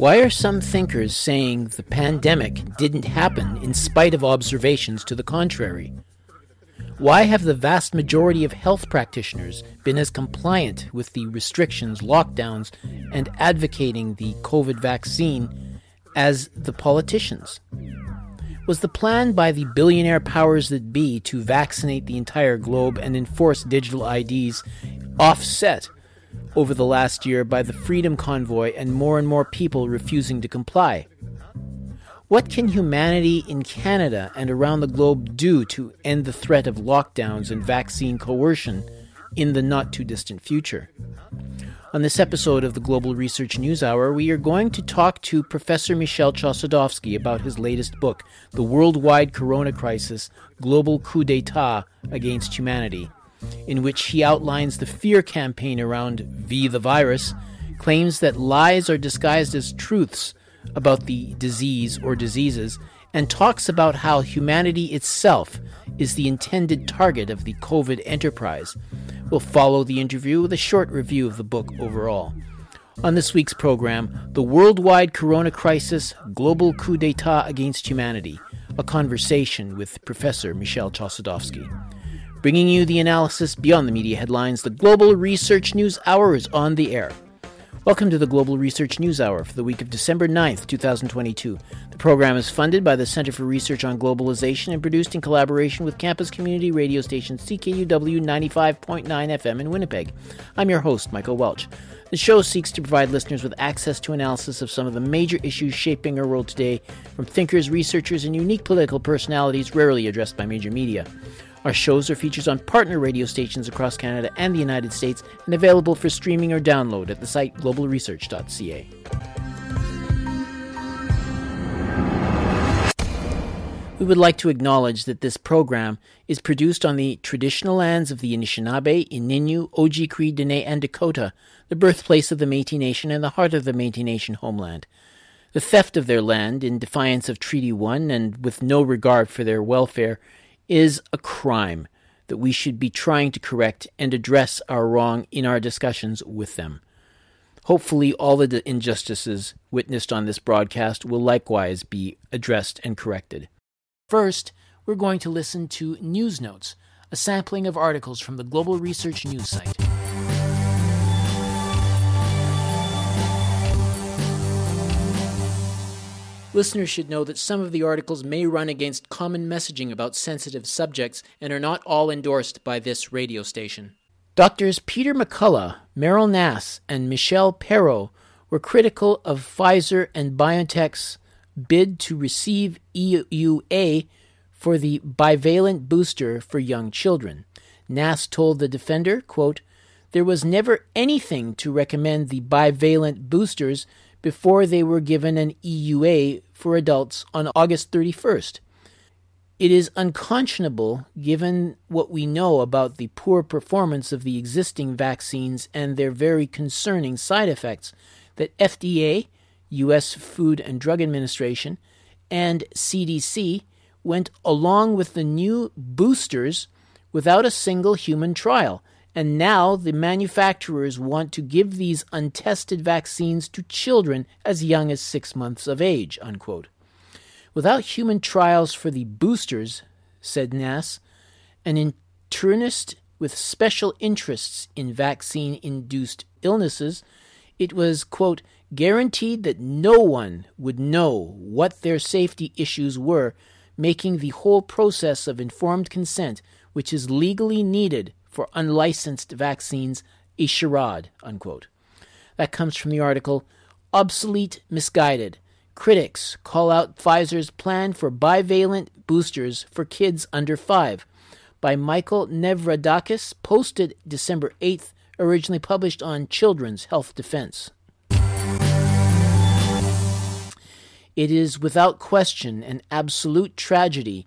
Why are some thinkers saying the pandemic didn't happen in spite of observations to the contrary? Why have the vast majority of health practitioners been as compliant with the restrictions, lockdowns, and advocating the COVID vaccine as the politicians? Was the plan by the billionaire powers that be to vaccinate the entire globe and enforce digital IDs offset over the last year by the Freedom Convoy and more and more people refusing to comply. What can humanity in Canada and around the globe do to end the threat of lockdowns and vaccine coercion in the not too distant future? On this episode of the Global Research News Hour, we are going to talk to Professor Michel Chossudovsky about his latest book, The Worldwide Corona Crisis Global Coup d'etat Against Humanity in which he outlines the fear campaign around V the virus, claims that lies are disguised as truths about the disease or diseases, and talks about how humanity itself is the intended target of the COVID enterprise. We'll follow the interview with a short review of the book overall. On this week's program, The Worldwide Corona Crisis Global Coup d'etat Against Humanity, a conversation with Professor Michel Chossudovsky. Bringing you the analysis beyond the media headlines, the Global Research News Hour is on the air. Welcome to the Global Research News Hour for the week of December 9th, 2022. The program is funded by the Center for Research on Globalization and produced in collaboration with campus community radio station CKUW 95.9 FM in Winnipeg. I'm your host, Michael Welch. The show seeks to provide listeners with access to analysis of some of the major issues shaping our world today from thinkers, researchers, and unique political personalities rarely addressed by major media. Our shows are featured on partner radio stations across Canada and the United States and available for streaming or download at the site globalresearch.ca. We would like to acknowledge that this program is produced on the traditional lands of the Anishinaabe, Ininu, Oji-Cree, Dene, and Dakota, the birthplace of the Métis Nation and the heart of the Métis Nation homeland. The theft of their land, in defiance of Treaty 1 and with no regard for their welfare, is a crime that we should be trying to correct and address our wrong in our discussions with them. Hopefully, all the injustices witnessed on this broadcast will likewise be addressed and corrected. First, we're going to listen to News Notes, a sampling of articles from the Global Research News site. Listeners should know that some of the articles may run against common messaging about sensitive subjects and are not all endorsed by this radio station. Doctors Peter McCullough, Meryl Nass, and Michelle Perro were critical of Pfizer and BioNTech's bid to receive EUA for the bivalent booster for young children. Nass told the Defender, quote, There was never anything to recommend the bivalent boosters before they were given an EUA for adults on August 31st. It is unconscionable, given what we know about the poor performance of the existing vaccines and their very concerning side effects, that FDA, U.S. Food and Drug Administration, and CDC went along with the new boosters without a single human trial and now the manufacturers want to give these untested vaccines to children as young as six months of age. Unquote. Without human trials for the boosters, said Nass, an internist with special interests in vaccine induced illnesses, it was, quote, guaranteed that no one would know what their safety issues were, making the whole process of informed consent, which is legally needed for unlicensed vaccines a charade, unquote. That comes from the article Obsolete, Misguided. Critics call out Pfizer's plan for bivalent boosters for kids under five by Michael Nevradakis, posted December 8th, originally published on Children's Health Defense. It is without question an absolute tragedy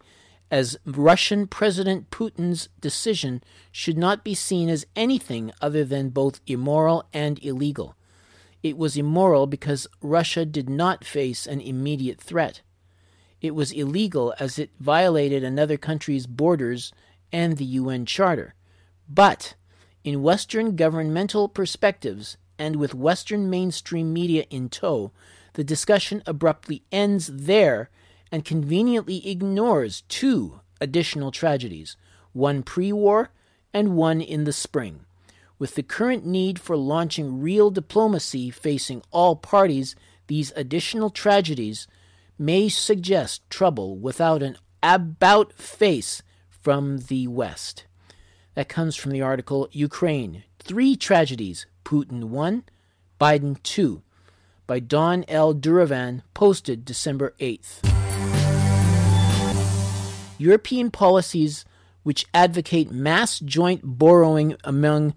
as Russian President Putin's decision should not be seen as anything other than both immoral and illegal. It was immoral because Russia did not face an immediate threat. It was illegal as it violated another country's borders and the UN Charter. But, in Western governmental perspectives and with Western mainstream media in tow, the discussion abruptly ends there and conveniently ignores two additional tragedies one pre war and one in the spring. With the current need for launching real diplomacy facing all parties, these additional tragedies may suggest trouble without an about face from the West. That comes from the article Ukraine Three Tragedies Putin 1, Biden 2 by Don L. Duravan, posted December 8th. European policies which advocate mass joint borrowing among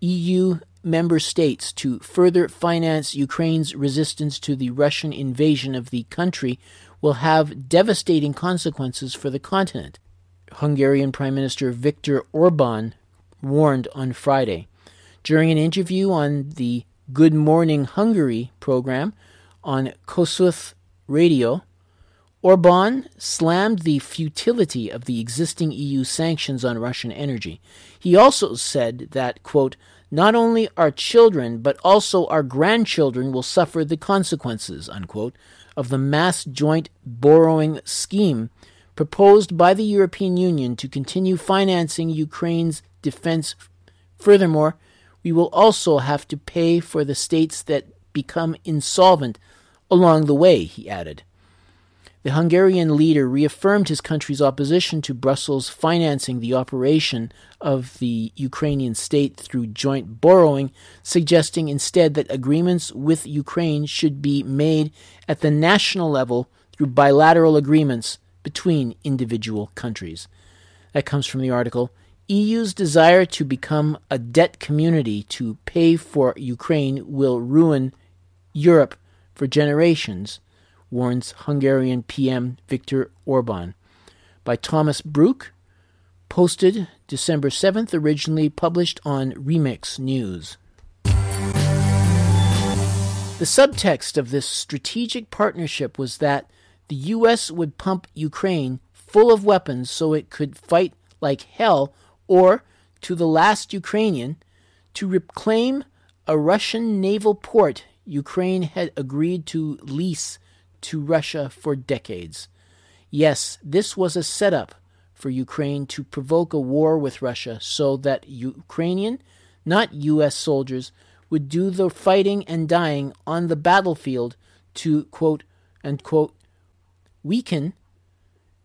EU member states to further finance Ukraine's resistance to the Russian invasion of the country will have devastating consequences for the continent. Hungarian Prime Minister Viktor Orban warned on Friday. During an interview on the Good Morning Hungary program on Kossuth Radio, Orban slammed the futility of the existing EU sanctions on Russian energy. He also said that, quote, not only our children, but also our grandchildren will suffer the consequences, unquote, of the mass joint borrowing scheme proposed by the European Union to continue financing Ukraine's defense. Furthermore, we will also have to pay for the states that become insolvent along the way, he added. The Hungarian leader reaffirmed his country's opposition to Brussels financing the operation of the Ukrainian state through joint borrowing, suggesting instead that agreements with Ukraine should be made at the national level through bilateral agreements between individual countries. That comes from the article EU's desire to become a debt community to pay for Ukraine will ruin Europe for generations warns Hungarian PM Viktor Orban. By Thomas Brooke, posted December 7th, originally published on Remix News. The subtext of this strategic partnership was that the U.S. would pump Ukraine full of weapons so it could fight like hell, or, to the last Ukrainian, to reclaim a Russian naval port Ukraine had agreed to lease to Russia for decades. Yes, this was a setup for Ukraine to provoke a war with Russia so that Ukrainian, not U.S. soldiers, would do the fighting and dying on the battlefield to, quote, unquote, weaken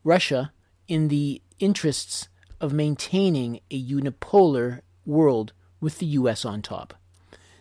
Russia in the interests of maintaining a unipolar world with the U.S. on top.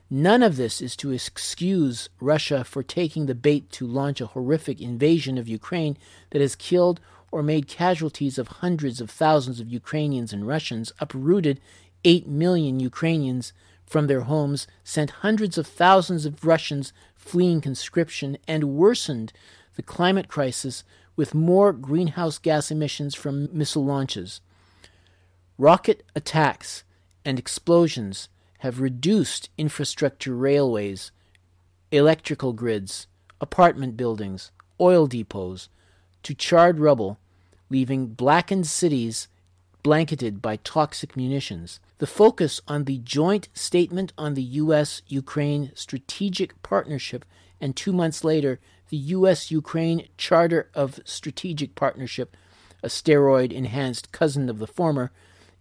None of this is to excuse Russia for taking the bait to launch a horrific invasion of Ukraine that has killed or made casualties of hundreds of thousands of Ukrainians and Russians, uprooted 8 million Ukrainians from their homes, sent hundreds of thousands of Russians fleeing conscription, and worsened the climate crisis with more greenhouse gas emissions from missile launches. Rocket attacks and explosions have reduced infrastructure railways, electrical grids, apartment buildings, oil depots to charred rubble, leaving blackened cities blanketed by toxic munitions. The focus on the joint statement on the U.S. Ukraine strategic partnership and two months later, the U.S. Ukraine Charter of Strategic Partnership, a steroid enhanced cousin of the former,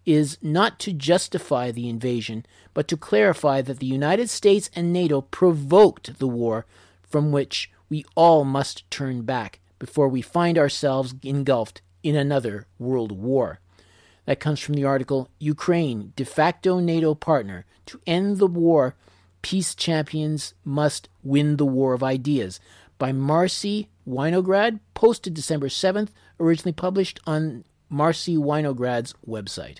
is not to justify the invasion, but to clarify that the United States and NATO provoked the war from which we all must turn back before we find ourselves engulfed in another world war. That comes from the article Ukraine, de facto NATO partner. To end the war, peace champions must win the war of ideas by Marcy Winograd, posted December 7th, originally published on Marcy Winograd's website.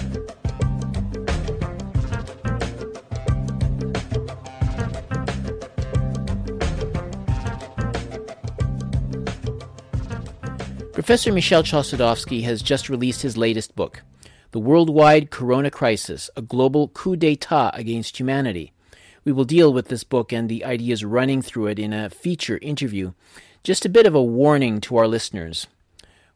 Professor Michel Chossudovsky has just released his latest book, The Worldwide Corona Crisis, a Global Coup d'etat Against Humanity. We will deal with this book and the ideas running through it in a feature interview. Just a bit of a warning to our listeners.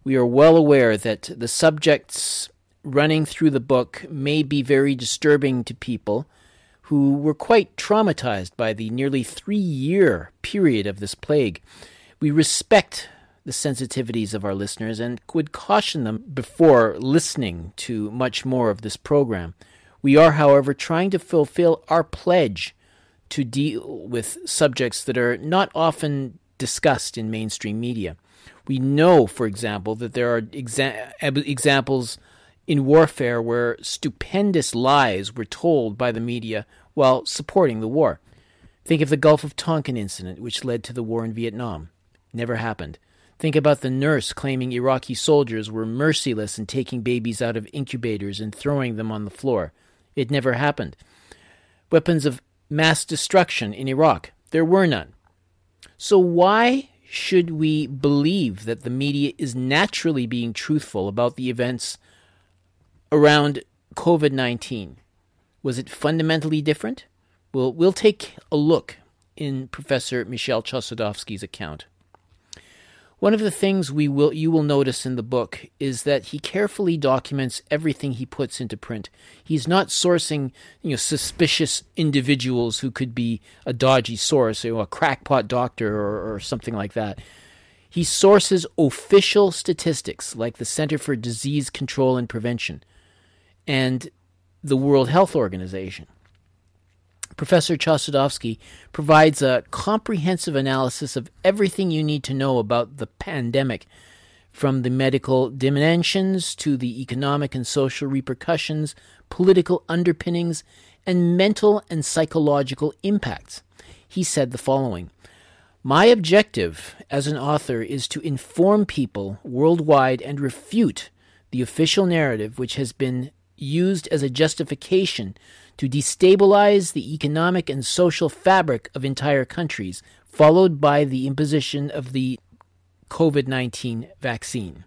We are well aware that the subjects running through the book may be very disturbing to people who were quite traumatized by the nearly three year period of this plague. We respect the sensitivities of our listeners and would caution them before listening to much more of this program. We are, however, trying to fulfill our pledge to deal with subjects that are not often discussed in mainstream media. We know, for example, that there are exa- examples in warfare where stupendous lies were told by the media while supporting the war. Think of the Gulf of Tonkin incident, which led to the war in Vietnam. Never happened. Think about the nurse claiming Iraqi soldiers were merciless in taking babies out of incubators and throwing them on the floor. It never happened. Weapons of mass destruction in Iraq. There were none. So, why should we believe that the media is naturally being truthful about the events around COVID 19? Was it fundamentally different? Well, we'll take a look in Professor Michel Chossudovsky's account. One of the things we will you will notice in the book is that he carefully documents everything he puts into print. He's not sourcing, you know, suspicious individuals who could be a dodgy source, you know, a crackpot doctor or, or something like that. He sources official statistics like the Center for Disease Control and Prevention and the World Health Organization. Professor Chossudovsky provides a comprehensive analysis of everything you need to know about the pandemic, from the medical dimensions to the economic and social repercussions, political underpinnings, and mental and psychological impacts. He said the following My objective as an author is to inform people worldwide and refute the official narrative which has been used as a justification to destabilize the economic and social fabric of entire countries, followed by the imposition of the COVID 19 vaccine.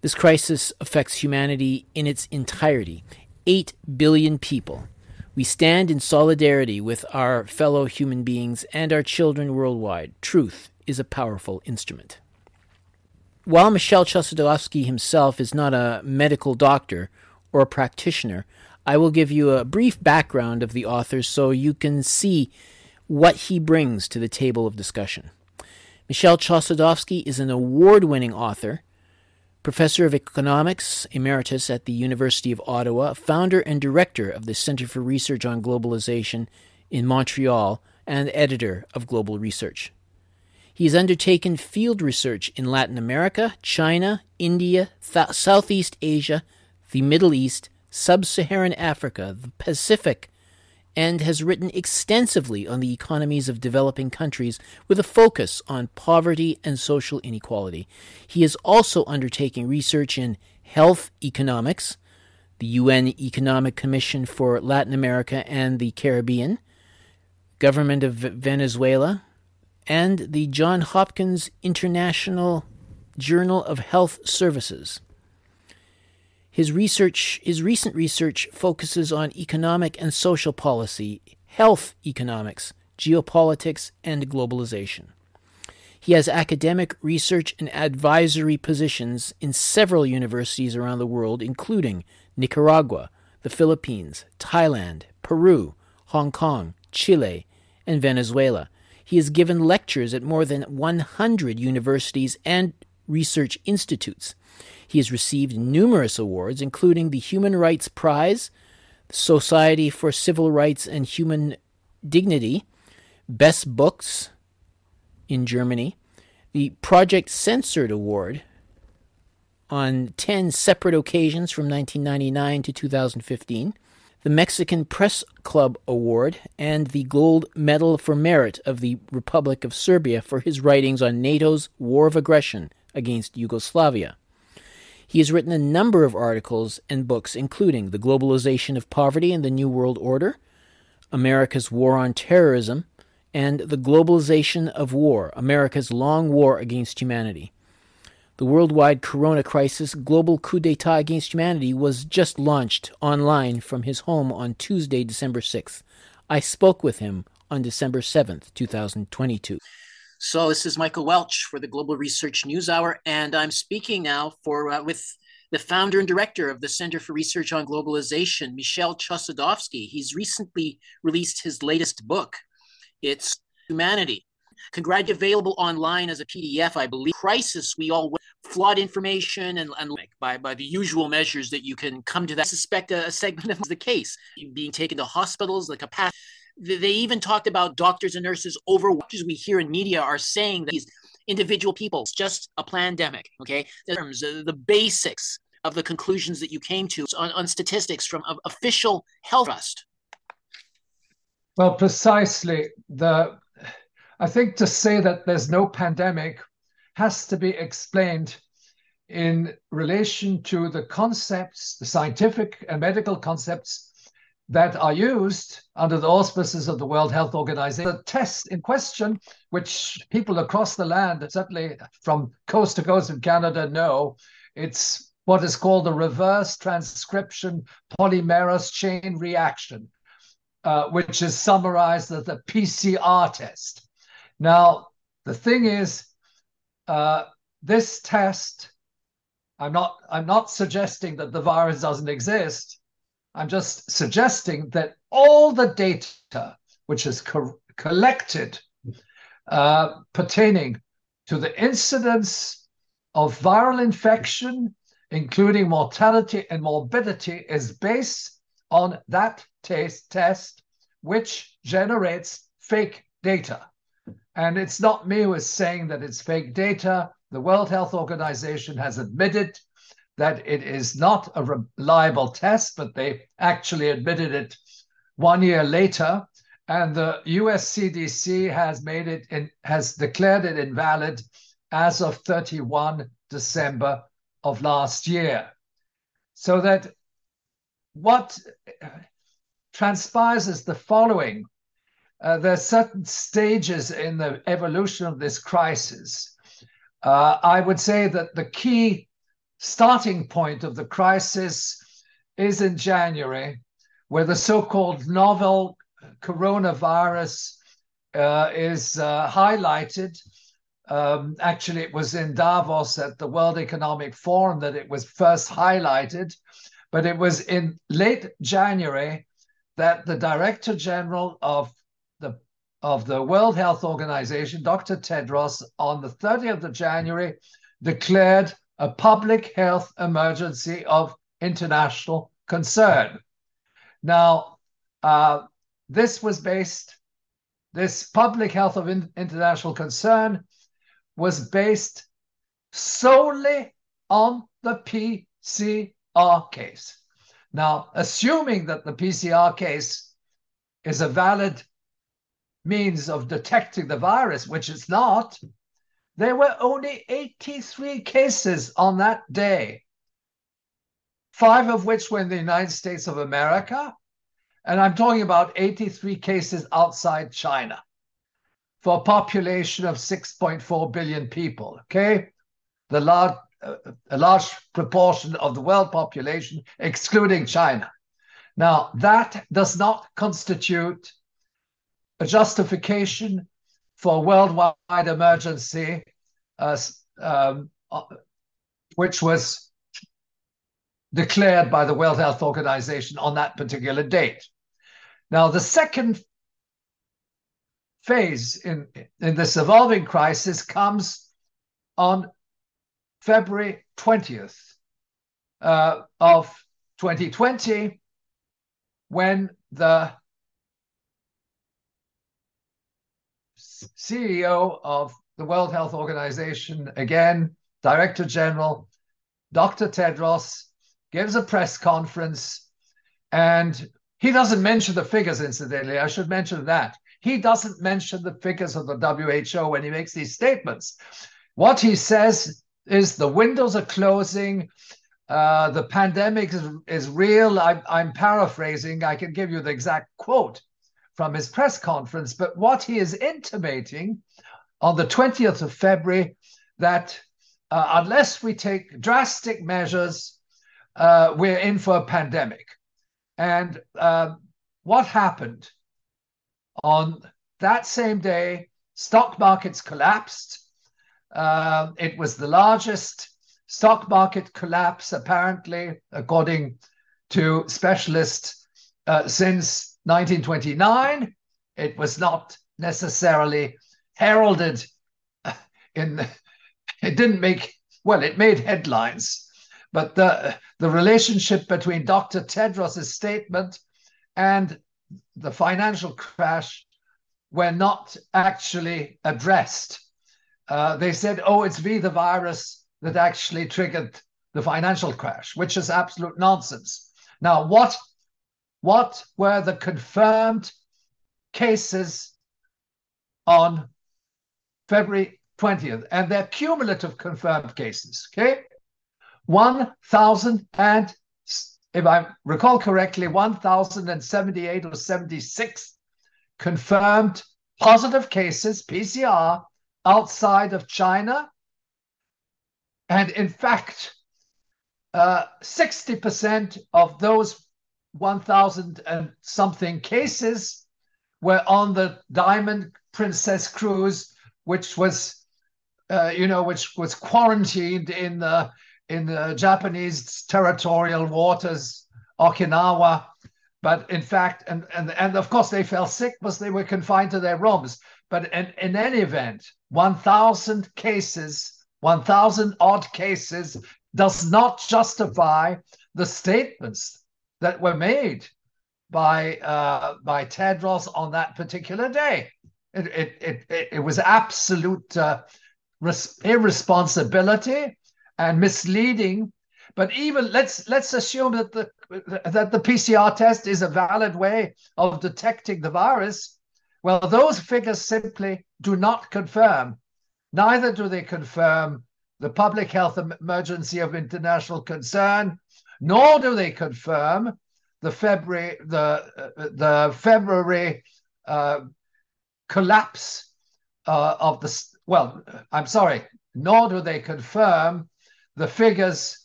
This crisis affects humanity in its entirety 8 billion people. We stand in solidarity with our fellow human beings and our children worldwide. Truth is a powerful instrument. While Michel Chossudovsky himself is not a medical doctor or a practitioner, I will give you a brief background of the author so you can see what he brings to the table of discussion. Michel Chossudovsky is an award winning author, professor of economics emeritus at the University of Ottawa, founder and director of the Center for Research on Globalization in Montreal, and editor of Global Research. He has undertaken field research in Latin America, China, India, Th- Southeast Asia, the Middle East, Sub Saharan Africa, the Pacific, and has written extensively on the economies of developing countries with a focus on poverty and social inequality. He is also undertaking research in health economics, the UN Economic Commission for Latin America and the Caribbean, Government of Venezuela, and the Johns Hopkins International Journal of Health Services. His research, his recent research focuses on economic and social policy, health economics, geopolitics, and globalization. He has academic research and advisory positions in several universities around the world, including Nicaragua, the Philippines, Thailand, Peru, Hong Kong, Chile, and Venezuela. He has given lectures at more than 100 universities and research institutes. He has received numerous awards, including the Human Rights Prize, Society for Civil Rights and Human Dignity, Best Books in Germany, the Project Censored Award on 10 separate occasions from 1999 to 2015, the Mexican Press Club Award, and the Gold Medal for Merit of the Republic of Serbia for his writings on NATO's war of aggression against Yugoslavia. He has written a number of articles and books, including The Globalization of Poverty and the New World Order, America's War on Terrorism, and The Globalization of War America's Long War Against Humanity. The worldwide corona crisis global coup d'etat against humanity was just launched online from his home on Tuesday, December 6th. I spoke with him on December 7th, 2022. So this is Michael Welch for the Global Research News Hour, and I'm speaking now for uh, with the founder and director of the Center for Research on Globalization, Michel Chossudovsky. He's recently released his latest book. It's Humanity. Congratulations, available online as a PDF, I believe. Crisis, we all flood information and, and by, by the usual measures that you can come to that. I suspect a, a segment of the case being taken to hospitals, the capacity. They even talked about doctors and nurses overworked, as we hear in media are saying that these individual people, it's just a pandemic, okay? The terms, uh, the basics of the conclusions that you came to on, on statistics from official health trust. Well, precisely. The I think to say that there's no pandemic has to be explained in relation to the concepts, the scientific and medical concepts that are used under the auspices of the World Health Organization. The test in question, which people across the land, certainly from coast to coast in Canada, know, it's what is called the reverse transcription polymerase chain reaction, uh, which is summarized as the PCR test. Now, the thing is, uh, this test, I'm not, I'm not suggesting that the virus doesn't exist. I'm just suggesting that all the data which is co- collected uh, pertaining to the incidence of viral infection, including mortality and morbidity, is based on that test, test which generates fake data. And it's not me who is saying that it's fake data. The World Health Organization has admitted that it is not a reliable test, but they actually admitted it one year later. And the US CDC has made it in, has declared it invalid as of 31 December of last year. So that what transpires is the following uh, there are certain stages in the evolution of this crisis. Uh, I would say that the key starting point of the crisis is in January, where the so called novel coronavirus uh, is uh, highlighted. Um, actually, it was in Davos at the World Economic Forum that it was first highlighted, but it was in late January that the Director General of the of the World Health Organization, Dr. Tedros, on the 30th of January, declared a public health emergency of international concern. Now, uh, this was based, this public health of in, international concern was based solely on the PCR case. Now, assuming that the PCR case is a valid means of detecting the virus, which it's not, there were only 83 cases on that day, five of which were in the United States of America. And I'm talking about 83 cases outside China for a population of 6.4 billion people. Okay. The large, uh, a large proportion of the world population, excluding China. Now, that does not constitute a justification for a worldwide emergency, um, which was declared by the World Health Organization on that particular date. Now, the second phase in, in this evolving crisis comes on February 20th uh, of 2020, when the CEO of the World Health Organization, again, Director General, Dr. Tedros, gives a press conference and he doesn't mention the figures, incidentally. I should mention that. He doesn't mention the figures of the WHO when he makes these statements. What he says is the windows are closing. Uh, the pandemic is, is real. I, I'm paraphrasing. I can give you the exact quote from his press conference, but what he is intimating on the 20th of February that uh, unless we take drastic measures, uh, we're in for a pandemic. And uh, what happened on that same day? Stock markets collapsed. Uh, it was the largest stock market collapse, apparently, according to specialists, uh, since 1929. It was not necessarily heralded in it didn't make well it made headlines but the the relationship between dr tedros's statement and the financial crash were not actually addressed. Uh, they said oh it's v the virus that actually triggered the financial crash which is absolute nonsense. Now what what were the confirmed cases on February 20th, and they're cumulative confirmed cases. Okay, 1,000 and, if I recall correctly, 1,078 or 76 confirmed positive cases, PCR, outside of China. And in fact, uh, 60% of those 1,000 and something cases were on the Diamond Princess cruise, which was uh, you know, which was quarantined in the in the Japanese territorial waters, Okinawa. But in fact, and and and of course they fell sick because they were confined to their rooms. But in, in any event, 1,000 cases, 1,000 odd cases, does not justify the statements that were made by uh, by Tedros on that particular day. It it it, it was absolute uh, irresponsibility and misleading. But even let's let's assume that the that the PCR test is a valid way of detecting the virus. Well, those figures simply do not confirm. Neither do they confirm the public health emergency of international concern, nor do they confirm the February the uh, the February uh, collapse uh, of the well, I'm sorry, nor do they confirm the figures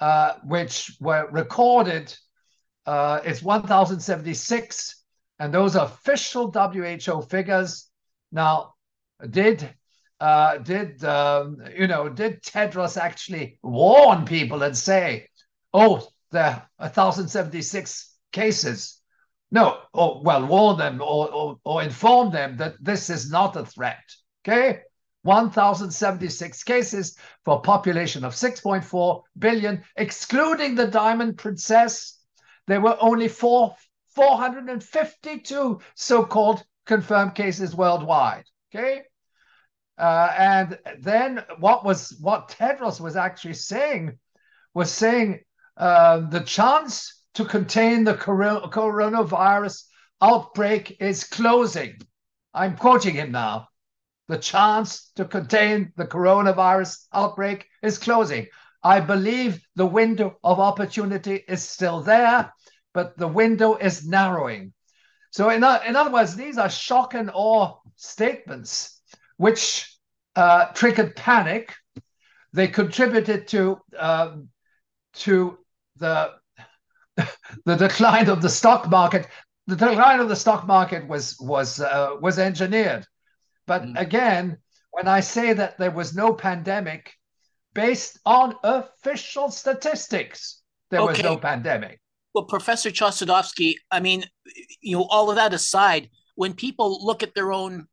uh, which were recorded. Uh, it's 1,076, and those are official WHO figures. Now, did uh, did um, you know? Did Tedros actually warn people and say, "Oh, there are 1,076 cases"? No, or well, warn them or, or, or inform them that this is not a threat. Okay, 1,076 cases for a population of 6.4 billion, excluding the Diamond Princess. There were only four, 452 so-called confirmed cases worldwide. Okay. Uh, and then what was what Tedros was actually saying was saying uh, the chance to contain the coronavirus outbreak is closing. I'm quoting him now the chance to contain the coronavirus outbreak is closing. I believe the window of opportunity is still there, but the window is narrowing. So, in, in other words, these are shock and awe statements which uh, triggered panic. They contributed to um, to the the decline of the stock market. The decline of the stock market was was uh, was engineered. But mm. again, when I say that there was no pandemic, based on official statistics, there okay. was no pandemic. Well, Professor Chossudovsky, I mean, you know, all of that aside, when people look at their own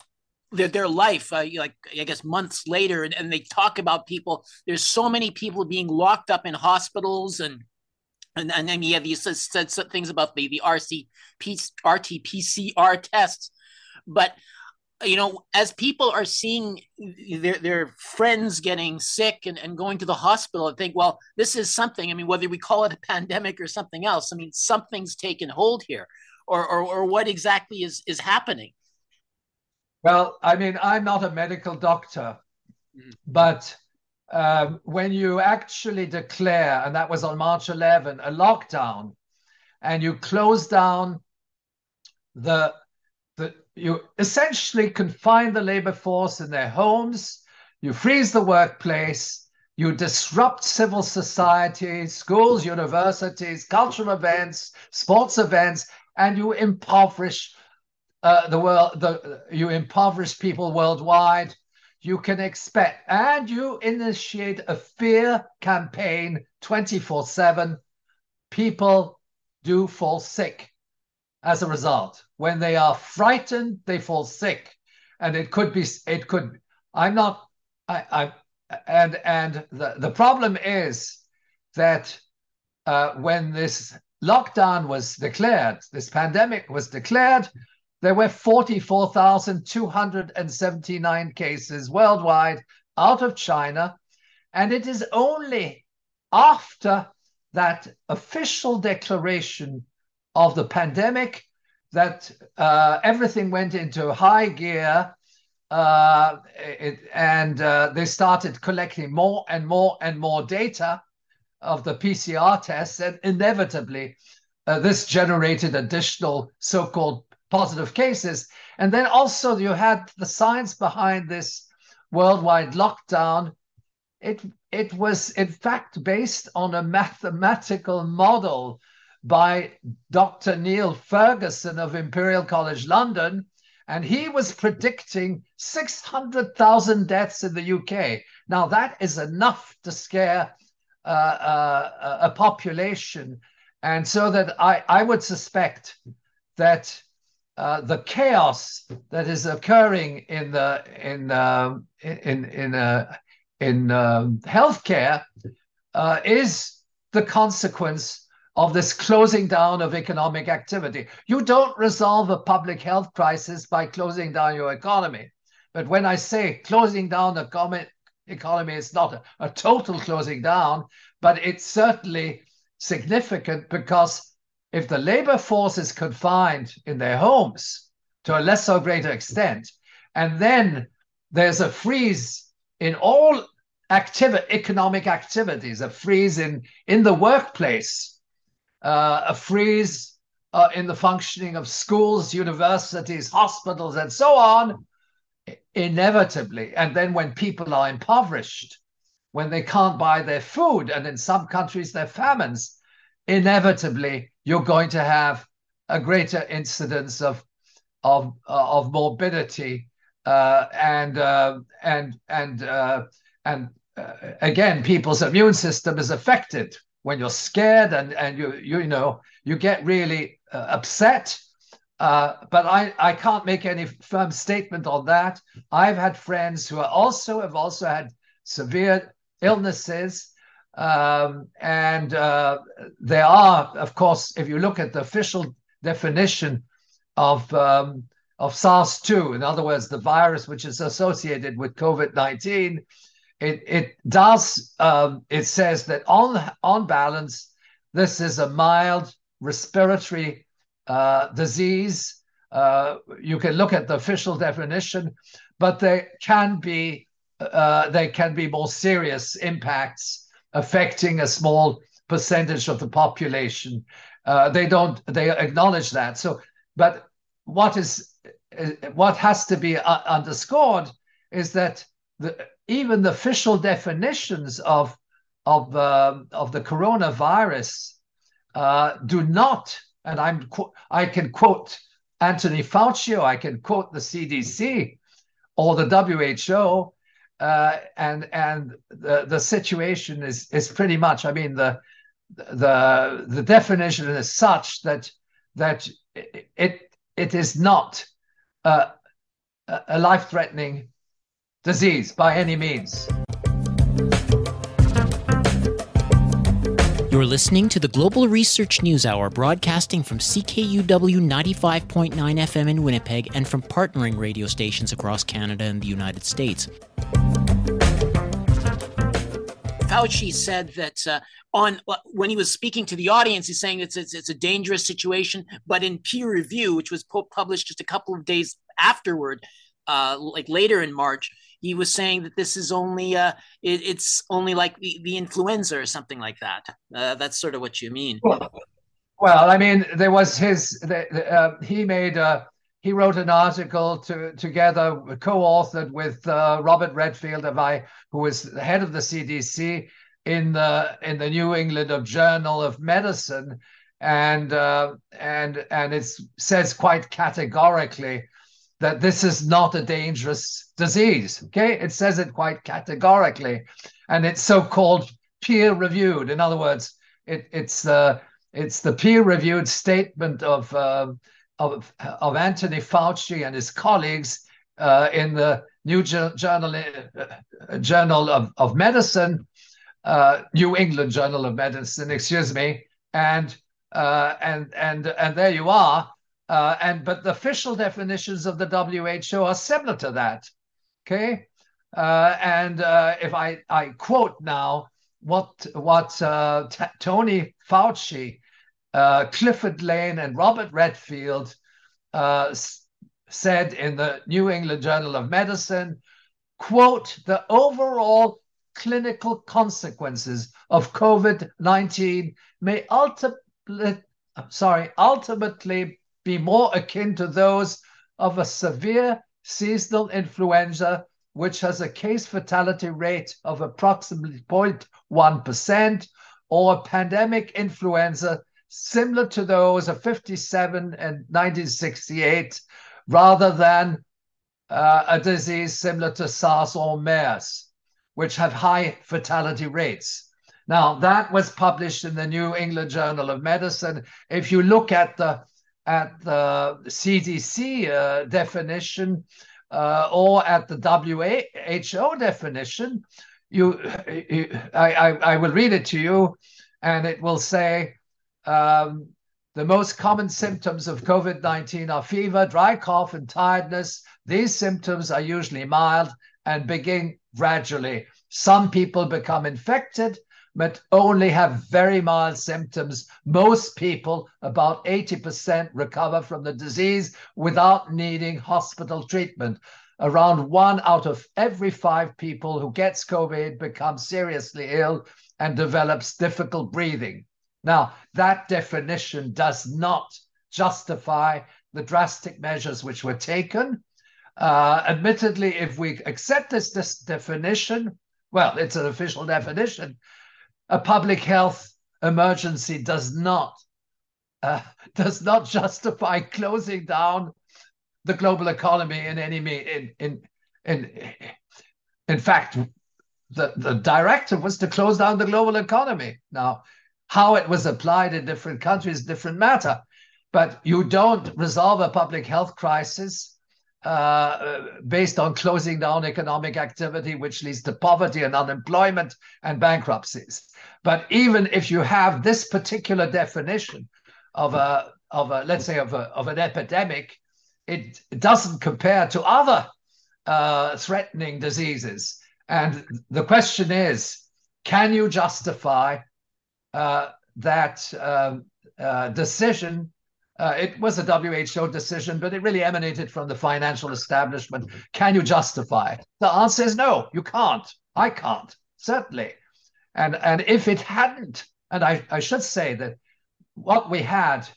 their, their life, uh, like I guess months later, and, and they talk about people. There's so many people being locked up in hospitals, and and and then yeah, you said, said things about the the RC RT PCR tests, but you know, as people are seeing their their friends getting sick and, and going to the hospital and think, well, this is something. I mean, whether we call it a pandemic or something else, I mean, something's taken hold here, or or, or what exactly is is happening? Well, I mean, I'm not a medical doctor, mm-hmm. but um, when you actually declare, and that was on March 11, a lockdown, and you close down the you essentially confine the labor force in their homes, you freeze the workplace, you disrupt civil society, schools, universities, cultural events, sports events, and you impoverish uh, the world. The, you impoverish people worldwide. You can expect, and you initiate a fear campaign 24 7. People do fall sick as a result. When they are frightened, they fall sick. And it could be, it could, I'm not, I, I and and the, the problem is that uh, when this lockdown was declared, this pandemic was declared, there were 44,279 cases worldwide out of China. And it is only after that official declaration of the pandemic that uh, everything went into high gear uh, it, and uh, they started collecting more and more and more data of the PCR tests, and inevitably, uh, this generated additional so-called positive cases. And then also you had the science behind this worldwide lockdown. It it was in fact based on a mathematical model by Dr. Neil Ferguson of Imperial College London, and he was predicting 600,000 deaths in the UK. Now, that is enough to scare uh, uh, a population. And so that I, I would suspect that uh, the chaos that is occurring in the in um, in in uh, in um, healthcare uh, is the consequence of this closing down of economic activity. You don't resolve a public health crisis by closing down your economy. But when I say closing down the economy, it's not a, a total closing down, but it's certainly significant because if the labor force is confined in their homes to a less or greater extent, and then there's a freeze in all activity, economic activities, a freeze in, in the workplace, uh, a freeze uh, in the functioning of schools, universities, hospitals, and so on, inevitably. And then when people are impoverished, when they can't buy their food, and in some countries, their famines, inevitably, you're going to have a greater incidence of of uh, of morbidity uh, and uh, and and uh, and uh, again, people's immune system is affected when you're scared and and you you, you know you get really uh, upset but I, I can't make any firm statement on that. I've had friends who are also have also had severe illnesses, um, and uh, there are, of course, if you look at the official definition of um, of SARS-2, in other words, the virus which is associated with COVID-19, it it does um, it says that on on balance this is a mild respiratory uh, disease. Uh, you can look at the official definition but there can be uh, there can be more serious impacts affecting a small percentage of the population. Uh, they don't they acknowledge that. So but what is uh, what has to be uh, underscored is that the even the official definitions of of uh, of the coronavirus uh, do not, and I'm I can quote Anthony Fauci, I can quote the CDC or the WHO, uh, and and the the situation is is pretty much. I mean the the the definition is such that that it it is not a life threatening disease by any means. You're listening to the Global Research News Hour, broadcasting from CKUW 95.9 FM in Winnipeg and from partnering radio stations across Canada and the United States. Fauci said that uh, on uh, when he was speaking to the audience, he's saying it's, it's, it's a dangerous situation, but in peer review, which was published just a couple of days afterward, uh, like later in March, he was saying that this is only uh, it, it's only like the, the influenza or something like that. Uh, that's sort of what you mean. Well, well, I mean, there was his. The, uh, he made a he wrote an article to, together, co-authored with uh, Robert Redfield, of I, who was the head of the CDC in the in the New England of Journal of Medicine, and uh, and and it says quite categorically that this is not a dangerous disease. Okay, it says it quite categorically, and it's so-called peer-reviewed. In other words, it, it's the it's the peer-reviewed statement of uh, of of Anthony Fauci and his colleagues uh, in the New Journal uh, Journal of, of Medicine, uh, New England Journal of Medicine, excuse me, and uh, and and and there you are. Uh, and but the official definitions of the WHO are similar to that. Okay, uh, and uh, if I I quote now what what uh, Tony Fauci, uh, Clifford Lane, and Robert Redfield s- said in the New England Journal of Medicine, quote the overall clinical consequences of COVID 19 may ultimately, sorry, ultimately be more akin to those of a severe seasonal influenza, which has a case fatality rate of approximately 0.1%, or a pandemic influenza similar to those of 57 and 1968, rather than uh, a disease similar to SARS or MERS, which have high fatality rates. Now, that was published in the New England Journal of Medicine. If you look at the at the CDC uh, definition uh, or at the WHO definition, you, you I, I, I, will read it to you, and it will say um, the most common symptoms of COVID 19 are fever, dry cough, and tiredness. These symptoms are usually mild and begin gradually. Some people become infected but only have very mild symptoms. Most people, about 80%, recover from the disease without needing hospital treatment. Around one out of every five people who gets COVID becomes seriously ill and develops difficult breathing. Now, that definition does not justify the drastic measures which were taken. Uh, admittedly, if we accept this, this definition, well, it's an official definition, a public health emergency does not uh, does not justify closing down the global economy in any in in in in fact the the directive was to close down the global economy now how it was applied in different countries different matter but you don't resolve a public health crisis uh, based on closing down economic activity, which leads to poverty and unemployment and bankruptcies. But even if you have this particular definition of a of a let's say of a of an epidemic, it doesn't compare to other uh, threatening diseases. And the question is, can you justify uh, that um, uh, decision uh, it was a WHO decision, but it really emanated from the financial establishment. Can you justify it? The answer is no, you can't. I can't, certainly. And, and if it hadn't, and I, I should say that what we had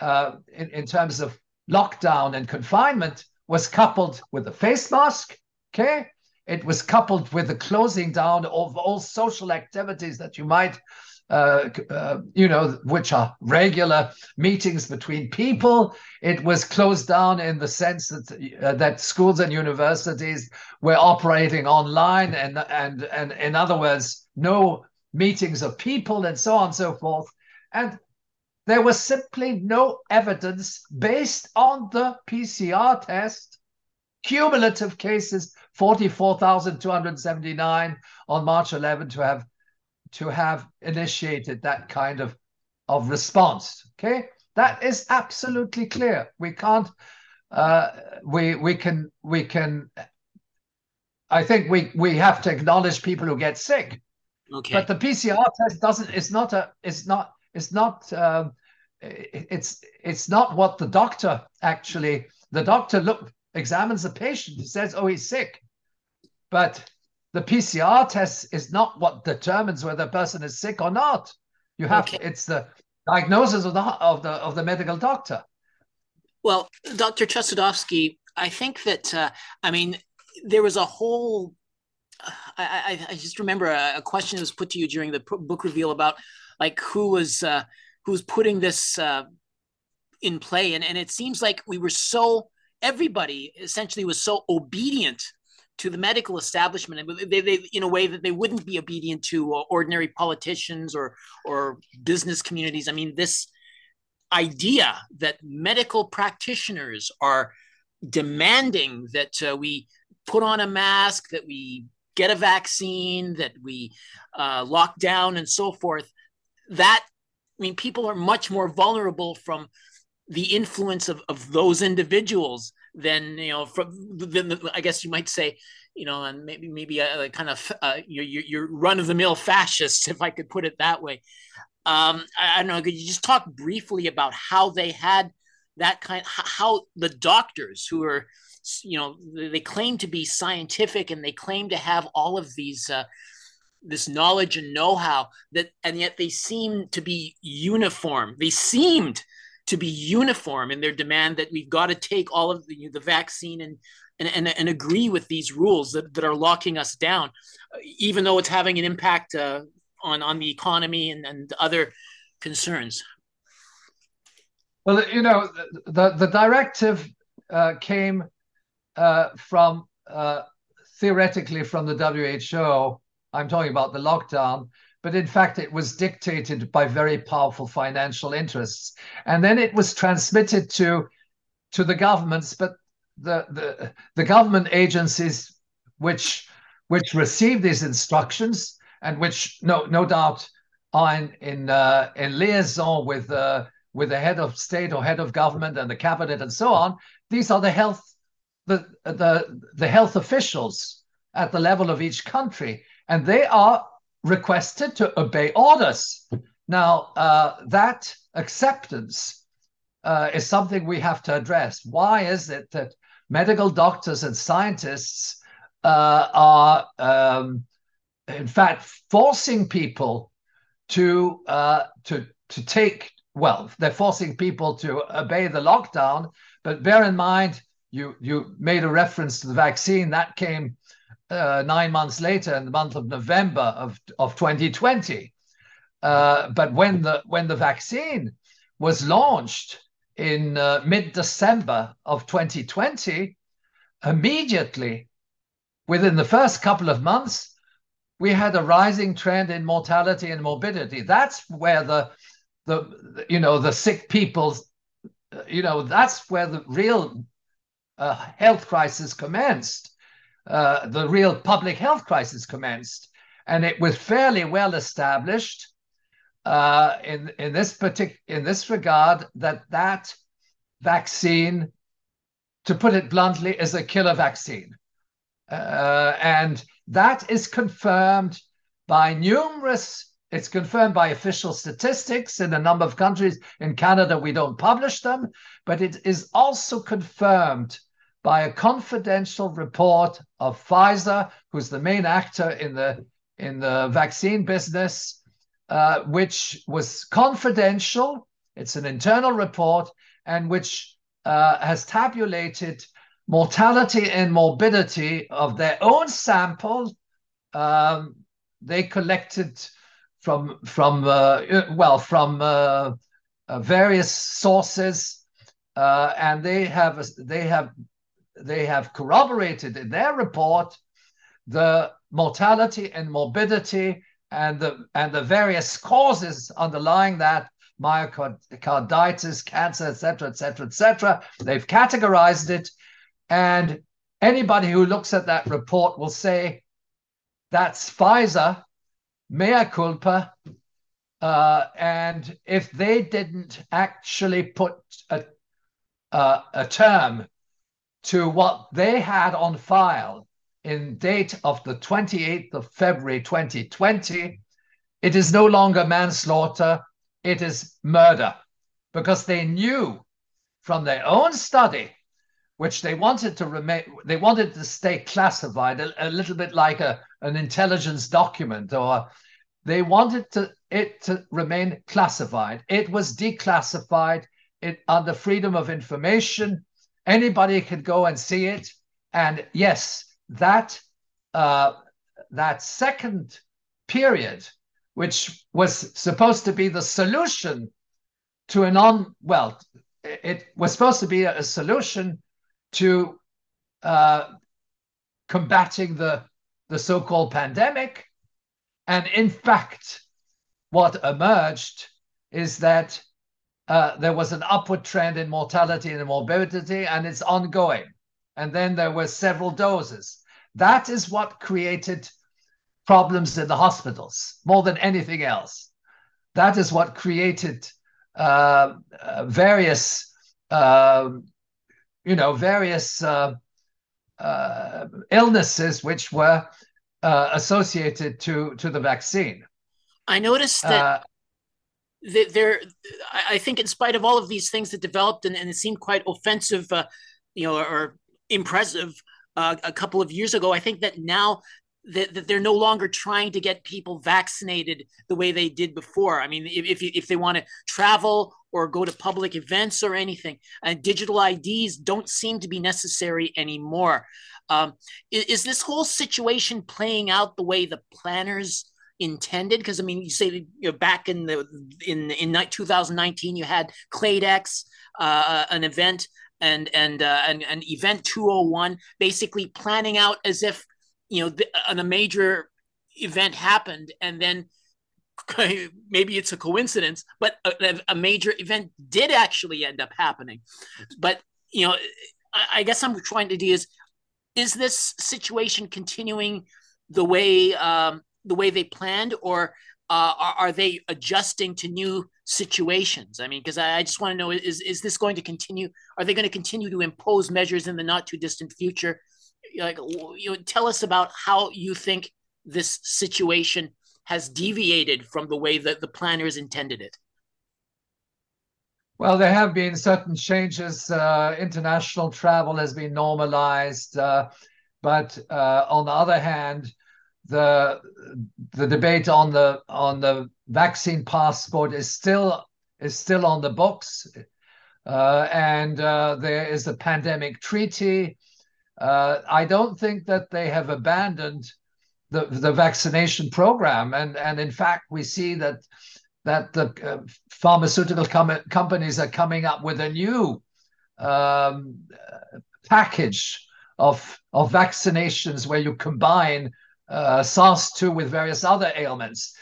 uh, in, in terms of lockdown and confinement was coupled with the face mask, okay? It was coupled with the closing down of all social activities that you might uh, uh, you know, which are regular meetings between people. It was closed down in the sense that uh, that schools and universities were operating online, and and and in other words, no meetings of people and so on and so forth. And there was simply no evidence based on the PCR test. Cumulative cases 44,279 on March 11 to have to have initiated that kind of, of response. Okay, that is absolutely clear. We can't. Uh, we we can we can. I think we we have to acknowledge people who get sick. Okay. But the PCR test doesn't. It's not a. It's not. It's not. Um, it's it's not what the doctor actually. The doctor look examines the patient. He says, "Oh, he's sick," but the PCR test is not what determines whether a person is sick or not. You have okay. it's the diagnosis of the of the of the medical doctor. Well, Dr. Chossudovsky, I think that, uh, I mean, there was a whole, I, I, I just remember a, a, question that was put to you during the book reveal about like who was, uh, was putting this uh, in play. And, and it seems like we were so, everybody essentially was so obedient to the medical establishment and they, they, in a way that they wouldn't be obedient to uh, ordinary politicians or or business communities i mean this idea that medical practitioners are demanding that uh, we put on a mask that we get a vaccine that we uh, lock down and so forth that i mean people are much more vulnerable from the influence of, of those individuals than you know from then I guess you might say you know and maybe maybe a, a kind of uh, your, your run of the mill fascists if I could put it that way. Um, I, I don't know. Could you just talk briefly about how they had that kind how the doctors who are you know they claim to be scientific and they claim to have all of these uh, this knowledge and know-how that and yet they seem to be uniform they seemed to be uniform in their demand that we've got to take all of the, the vaccine and, and, and, and agree with these rules that, that are locking us down, even though it's having an impact uh, on, on the economy and, and other concerns. Well, you know, the, the directive uh, came uh, from uh, theoretically from the WHO. I'm talking about the lockdown, but in fact it was dictated by very powerful financial interests and then it was transmitted to to the governments but the the, the government agencies which which received these instructions and which no no doubt are in in, uh, in liaison with uh, with the head of state or head of government and the cabinet and so on these are the health the the the health officials at the level of each country and they are requested to obey orders. Now, uh, that acceptance uh, is something we have to address. Why is it that medical doctors and scientists uh, are, um, in fact, forcing people to uh, to to take? Well, they're forcing people to obey the lockdown, but bear in mind, you you made a reference to the vaccine that came uh, nine months later in the month of November of, of 2020. Uh, but when the when the vaccine was launched in uh, mid-December of 2020, immediately within the first couple of months, we had a rising trend in mortality and morbidity. That's where the the you know the sick people, you know, that's where the real uh, health crisis commenced uh, the real public health crisis commenced. And it was fairly well established uh, in, in, this partic- in this regard that that vaccine, to put it bluntly, is a killer vaccine. Uh, and that is confirmed by numerous it's confirmed by official statistics in a number of countries. In Canada, we don't publish them, but it is also confirmed by a confidential report of Pfizer, who's the main actor in the in the vaccine business, uh, which was confidential. It's an internal report, and which uh, has tabulated mortality and morbidity of their own sample. Um, they collected from from uh, well from uh, uh, various sources, uh, and they have they have they have corroborated in their report the mortality and morbidity and the and the various causes underlying that myocarditis, cancer, etc., etc., etc. They've categorized it, and anybody who looks at that report will say that's Pfizer, mea culpa. Uh, and if they didn't actually put a, uh, a term to what they had on file in date of the 28th of February 2020, it is no longer manslaughter, it is murder. Because they knew from their own study, which they wanted to remain, they wanted to stay classified, a, a little bit like a, an intelligence document, or they wanted to, it to remain classified. It was declassified it under freedom of information. Anybody could go and see it. And yes, that uh, that second period, which was supposed to be the solution to a non well, it was supposed to be a, solution to uh, combating the the so-called pandemic, and in fact, what emerged is that uh, there was an upward trend in mortality and morbidity, and it's ongoing. And then there were several doses. That is what created problems in the hospitals more than anything else. That is what created uh, uh, various, uh, you know, various uh, uh, illnesses which were uh, associated to to the vaccine. I noticed that there, I think, in spite of all of these things that developed and, and it seemed quite offensive, uh, you know, or impressive uh, a couple of years ago, I think that now that, that they're no longer trying to get people vaccinated the way they did before. I mean, if if, if they want to travel or go to public events or anything, and digital IDs don't seem to be necessary anymore. Um, is, is this whole situation playing out the way the planners? Intended? Because i mean you say you know, back in the in in 2019 you had Clade X uh, an event and and uh, and, and event 201 basically planning out as if you know the, a major event happened and then maybe it's a coincidence but a, a, major event did actually end up happening. But you know I, I guess i'm trying to do is is this situation continuing the way um, the way they planned, or uh, are, are, they adjusting to new situations? I mean, because I, I, just want to know is is this going to continue? Are they going to continue to impose measures in the not too distant future? Like, you know, tell us about how you think this situation has deviated from the way that the planners intended it. Well, there have been certain changes. Uh, international travel has been normalized. Uh, but uh, on the other hand, the the debate on the on the vaccine passport is still is still on the books, uh, and uh, there is a pandemic treaty. Uh, I don't think that they have abandoned the the vaccination program, and and in fact we see that that the uh, pharmaceutical com- companies are coming up with a new um, package of of vaccinations where you combine SARS-2 with various other ailments.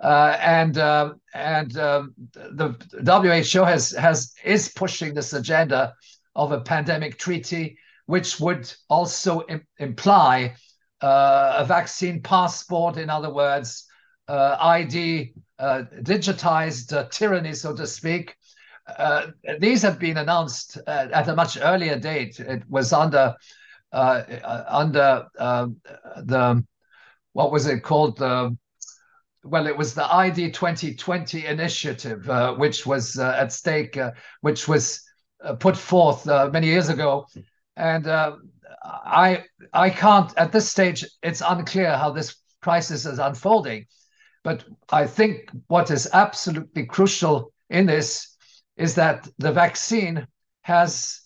Uh, and uh, and um, the WHO has has is pushing this agenda of a pandemic treaty, which would also Im- imply uh, a vaccine passport. In other words, uh, ID uh, digitized tyranny, so to speak. these have been announced at a much earlier date. It was under under um, the what was it called? The well, it was the ID 2020 initiative, uh, which was uh, at stake, uh, which was uh, put forth uh, many years ago, and uh, I I can't at this stage. It's unclear how this crisis is unfolding, but I think what is absolutely crucial in this is that the vaccine has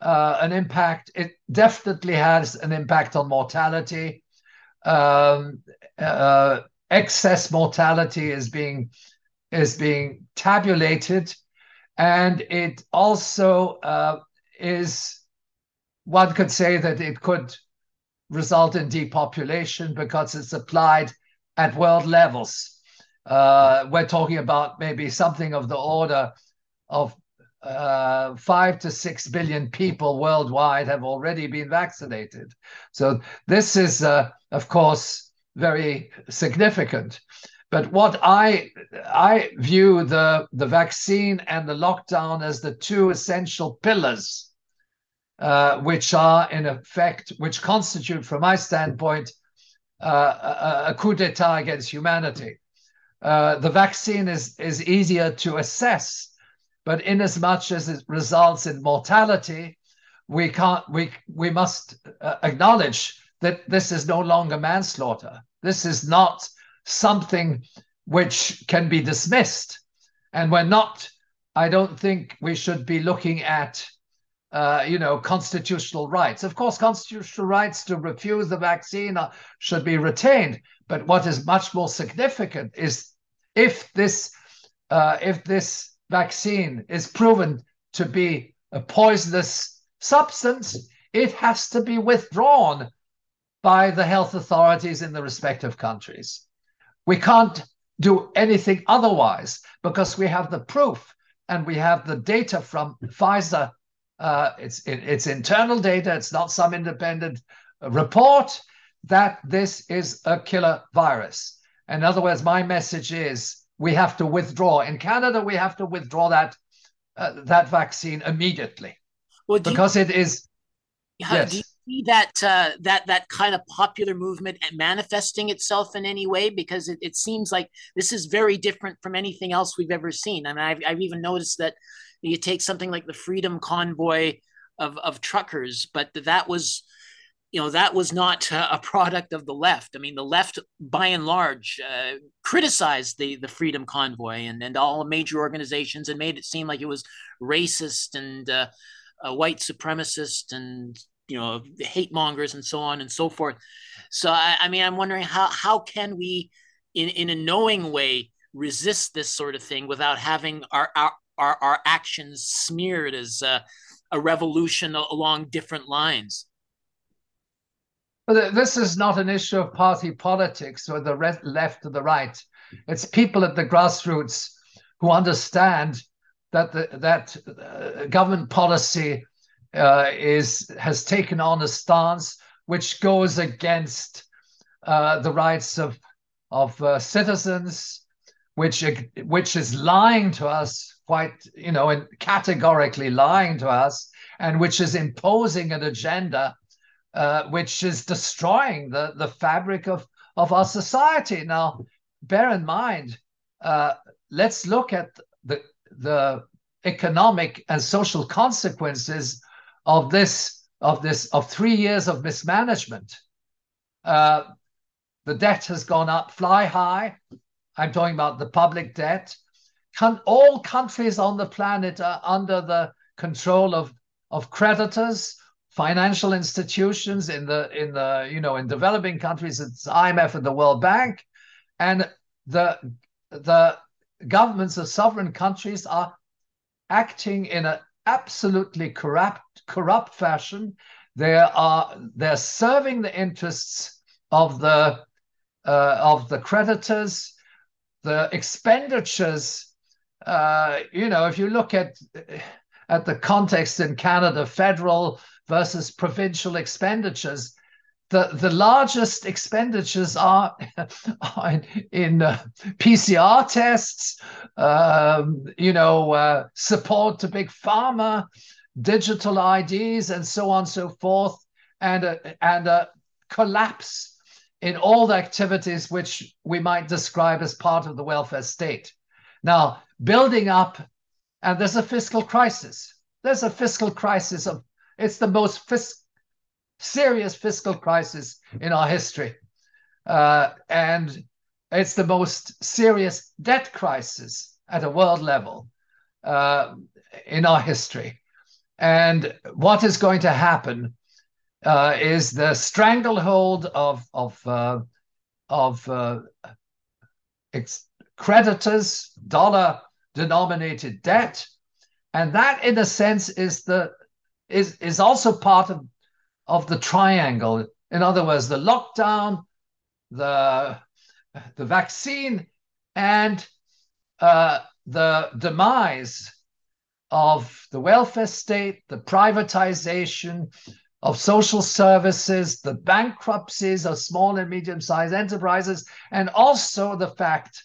an impact. It definitely has an impact on mortality um, uh, excess mortality is being is being tabulated, and it also uh, is one could say that it could result in depopulation because it's applied at world levels. Uh, we're talking about maybe something of the order of uh, five to six billion people worldwide have already been vaccinated. So this is, uh, of course, very significant. But what I I view the the vaccine and the lockdown as the two essential pillars, uh, which are in effect, which constitute, from my standpoint, uh, a, a, coup d'état against humanity. Uh, the vaccine is is easier to assess but inasmuch as much as it results in mortality, we can't we we must uh, acknowledge that this is no longer manslaughter. This is not something which can be dismissed, and we're not I don't think we should be looking at, uh, you know, constitutional rights. Of course, constitutional rights to refuse the vaccine are, should be retained. But what is much more significant is if this uh, if this vaccine is proven to be a poisonous substance, it has to be withdrawn by the health authorities in the respective countries. We can't do anything otherwise because we have the proof and we have the data from Pfizer. Uh, it's it, it's internal data. It's not some independent report that this is a killer virus. In other words, my message is we have to withdraw. In Canada, we have to withdraw that uh, that vaccine immediately well, because you, it is. yes. Do you see that uh, that that kind of popular movement manifesting itself in any way? Because it, it seems like this is very different from anything else we've ever seen. I mean, I've, I've even noticed that you take something like the Freedom Convoy of of truckers, but that was you know that was not a product of the left. I mean, the left, by and large, uh, criticized the the Freedom Convoy and and all major organizations and made it seem like it was racist and uh, white supremacist and you know the hate mongers and so on and so forth. So I, I mean, I'm wondering how how can we, in in a knowing way, resist this sort of thing without having our our our, our actions smeared as uh, a revolution along different lines. But this is not an issue of party politics or the left or the right. It's people at the grassroots who understand that the, that uh, government policy uh, is has taken on a stance which goes against uh, the rights of of uh, citizens, which which is lying to us quite you know and categorically lying to us, and which is imposing an agenda uh, which is destroying the, the fabric of, of our society. Now, bear in mind, uh, let's look at the, the economic and social consequences of this of this of three years of mismanagement. Uh, the debt has gone up fly high. I'm talking about the public debt. All countries on the planet are under the control of, of creditors financial institutions in the in the you know in developing countries it's IMF and the World Bank and the the governments of sovereign countries are acting in an absolutely corrupt corrupt fashion. They are they're serving the interests of the uh, of the creditors the expenditures. Uh, you know if you look at at the context in Canada federal versus provincial expenditures, the, the largest expenditures are, in, in uh, PCR tests, um, you know, uh, support to big pharma, digital IDs, and so on and so forth, and a, and a collapse in all the activities which we might describe as part of the welfare state. Now, building up, and there's a fiscal crisis. There's a fiscal crisis of it's the most fis- serious fiscal crisis in our history. Uh, and it's the most serious debt crisis at a world level uh, in our history. And what is going to happen uh, is the stranglehold of of uh, of uh, ex- creditors, dollar denominated debt, and that, in a sense, is the is is also part of of the triangle. In other words, the lockdown, the the vaccine, and uh, the demise of the welfare state, the privatization of social services, the bankruptcies of small and medium sized enterprises, and also the fact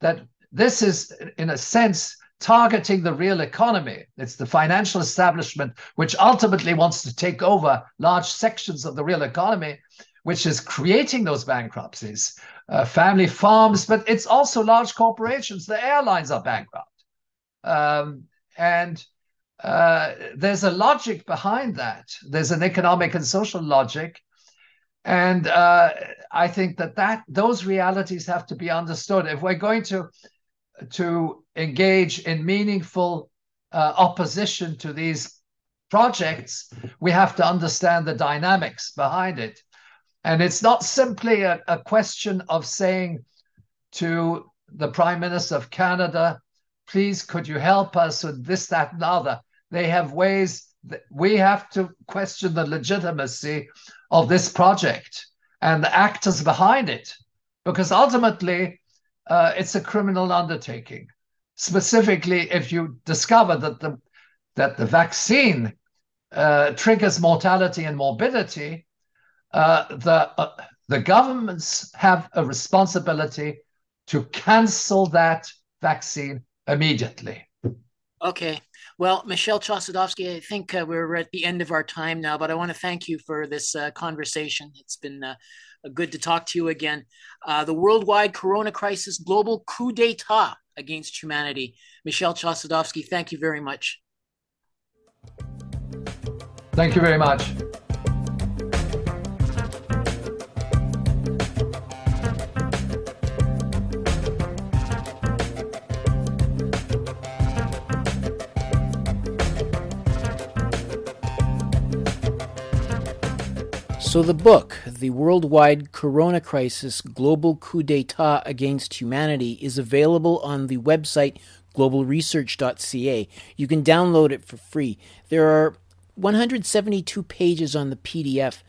that this is, in a sense, targeting the real economy. It's the financial establishment which ultimately wants to take over large sections of the real economy, which is creating those bankruptcies. Uh, family farms, but it's also large corporations. The airlines are bankrupt. Um, and uh, there's a logic behind that. There's an economic and social logic. And uh, I think that, that those realities have to be understood. If we're going to to engage in meaningful uh, opposition to these projects, we have to understand the dynamics behind it. And it's not simply a, a question of saying to the Prime Minister of Canada, please, could you help us with this, that, and other? They have ways that we have to question the legitimacy of this project and the actors behind it, because ultimately uh, it's a criminal undertaking. Specifically, if you discover that the that the vaccine uh, triggers mortality and morbidity, uh, the uh, the governments have a responsibility to cancel that vaccine immediately. Okay. Well, Michel Chossudovsky, I think uh, we're at the end of our time now, but I want to thank you for this uh, conversation. It's been uh, good to talk to you again. Uh, the worldwide corona crisis, global coup d'etat against humanity. Michel Chossudovsky, thank you very much. Thank you very much. So, the book, The Worldwide Corona Crisis Global Coup d'etat Against Humanity, is available on the website globalresearch.ca. You can download it for free. There are 172 pages on the PDF.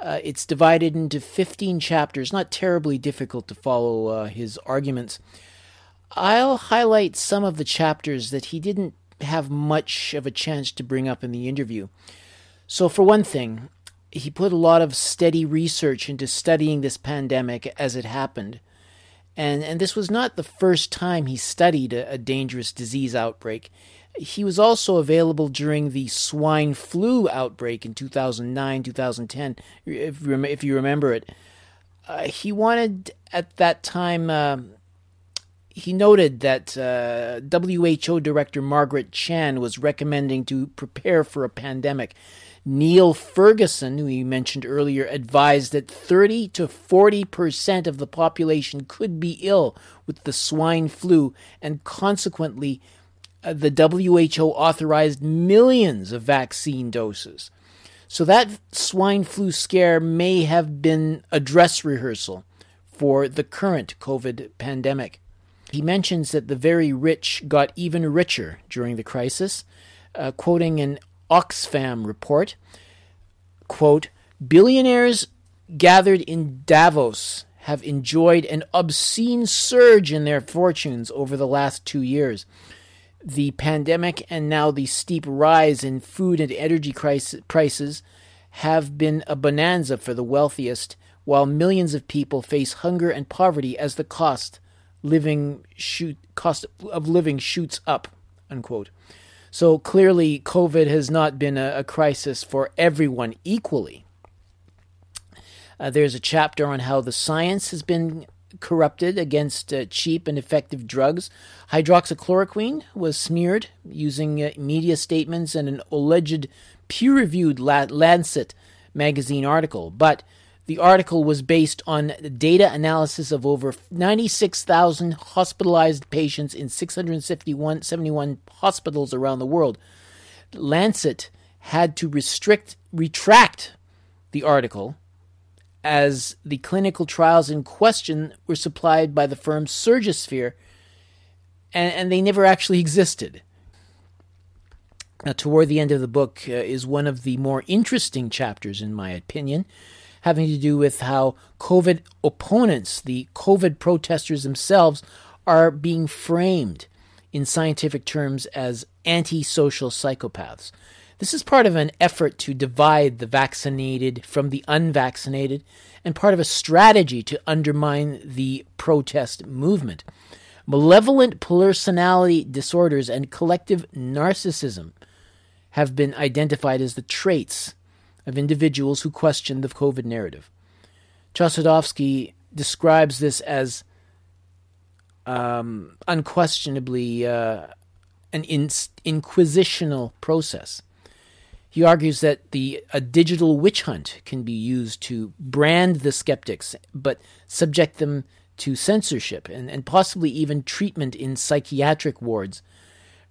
Uh, it's divided into 15 chapters, not terribly difficult to follow uh, his arguments. I'll highlight some of the chapters that he didn't have much of a chance to bring up in the interview. So, for one thing, he put a lot of steady research into studying this pandemic as it happened. And, and this was not the first time he studied a, a dangerous disease outbreak. He was also available during the swine flu outbreak in 2009, 2010, if, if you remember it. Uh, he wanted at that time, uh, he noted that uh, WHO Director Margaret Chan was recommending to prepare for a pandemic. Neil Ferguson, who he mentioned earlier, advised that 30 to 40 percent of the population could be ill with the swine flu, and consequently, uh, the WHO authorized millions of vaccine doses. So that swine flu scare may have been a dress rehearsal for the current COVID pandemic. He mentions that the very rich got even richer during the crisis, uh, quoting an Oxfam report. Quote, billionaires gathered in Davos have enjoyed an obscene surge in their fortunes over the last two years. The pandemic and now the steep rise in food and energy crisis, prices have been a bonanza for the wealthiest, while millions of people face hunger and poverty as the cost living shoot cost of living shoots up. Unquote. So clearly, COVID has not been a, a crisis for everyone equally. Uh, there's a chapter on how the science has been corrupted against uh, cheap and effective drugs. Hydroxychloroquine was smeared using uh, media statements and an alleged peer reviewed Lancet magazine article. But the article was based on data analysis of over 96,000 hospitalized patients in 671 hospitals around the world. Lancet had to restrict retract the article as the clinical trials in question were supplied by the firm Surgisphere and, and they never actually existed. Now, toward the end of the book uh, is one of the more interesting chapters, in my opinion having to do with how COVID opponents, the COVID protesters themselves, are being framed in scientific terms as antisocial psychopaths. This is part of an effort to divide the vaccinated from the unvaccinated and part of a strategy to undermine the protest movement. Malevolent personality disorders and collective narcissism have been identified as the traits of individuals who question the COVID narrative. Chossudovsky describes this as um, unquestionably uh, an in- inquisitional process. He argues that the a digital witch hunt can be used to brand the skeptics, but subject them to censorship and, and possibly even treatment in psychiatric wards.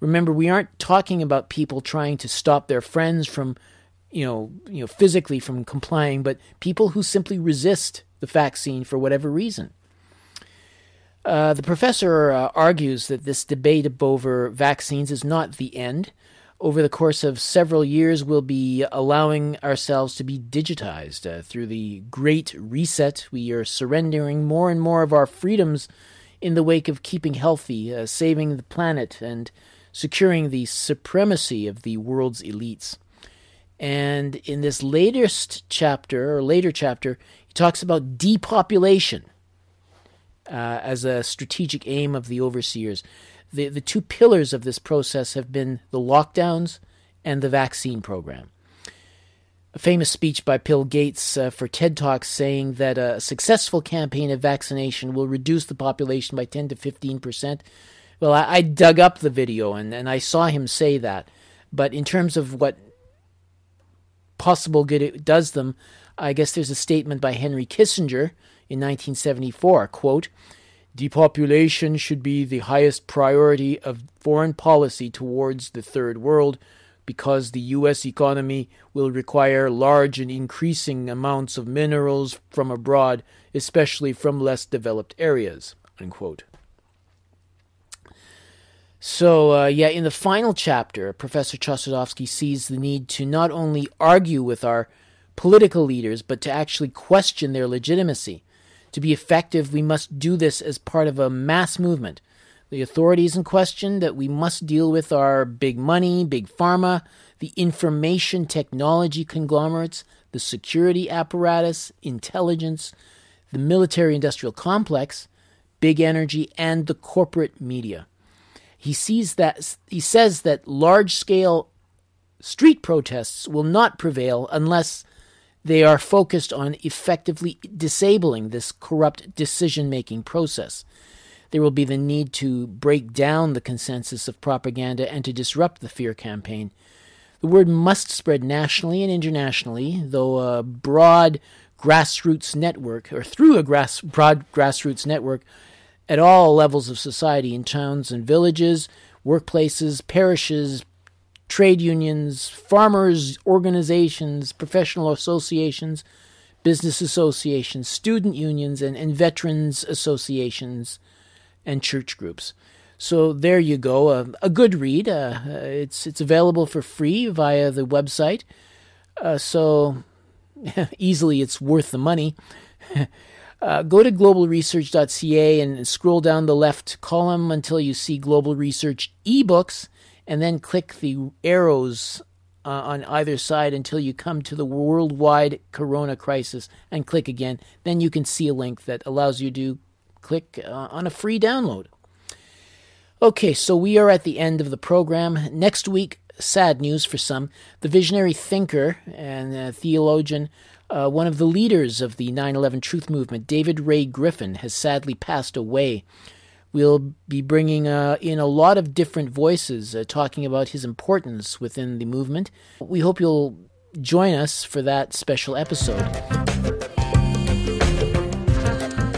Remember, we aren't talking about people trying to stop their friends from, you know, you know, physically from complying, but people who simply resist the vaccine for whatever reason. Uh, the professor uh, argues that this debate over vaccines is not the end. Over the course of several years, we'll be allowing ourselves to be digitized. Uh, through the Great Reset, we are surrendering more and more of our freedoms in the wake of keeping healthy, uh, saving the planet, and securing the supremacy of the world's elites. And in this latest chapter, or later chapter, he talks about depopulation uh, as a strategic aim of the overseers. The, the two pillars of this process have been the lockdowns and the vaccine program. A famous speech by Bill Gates uh, for TED Talks saying that a successful campaign of vaccination will reduce the population by 10 to 15 percent. Well, I, I dug up the video and, and I saw him say that. But in terms of what possible good it does them, I guess there's a statement by Henry Kissinger in 1974, quote, Depopulation should be the highest priority of foreign policy towards the third world because the U.S. economy will require large and increasing amounts of minerals from abroad, especially from less developed areas. Unquote. So, uh, yeah, in the final chapter, Professor Chossudovsky sees the need to not only argue with our political leaders, but to actually question their legitimacy. To be effective, we must do this as part of a mass movement. The authorities in question that we must deal with are big money, big pharma, the information technology conglomerates, the security apparatus, intelligence, the military industrial complex, big energy, and the corporate media. He sees that he says that large scale street protests will not prevail unless they are focused on effectively disabling this corrupt decision making process. There will be the need to break down the consensus of propaganda and to disrupt the fear campaign. The word must spread nationally and internationally, though a broad grassroots network, or through a grass, broad grassroots network, at all levels of society in towns and villages, workplaces, parishes, trade unions, farmers' organizations, professional associations, business associations, student unions, and, and veterans associations and church groups. So there you go, uh, a good read. Uh, it's it's available for free via the website. Uh, so easily, it's worth the money. Uh, go to globalresearch.ca and scroll down the left column until you see Global Research ebooks, and then click the arrows uh, on either side until you come to the worldwide corona crisis and click again. Then you can see a link that allows you to click uh, on a free download. Okay, so we are at the end of the program. Next week, sad news for some. The visionary thinker and theologian uh, one of the leaders of the 9 11 Truth Movement, David Ray Griffin, has sadly passed away. We'll be bringing uh, in a lot of different voices uh, talking about his importance within the movement. We hope you'll join us for that special episode.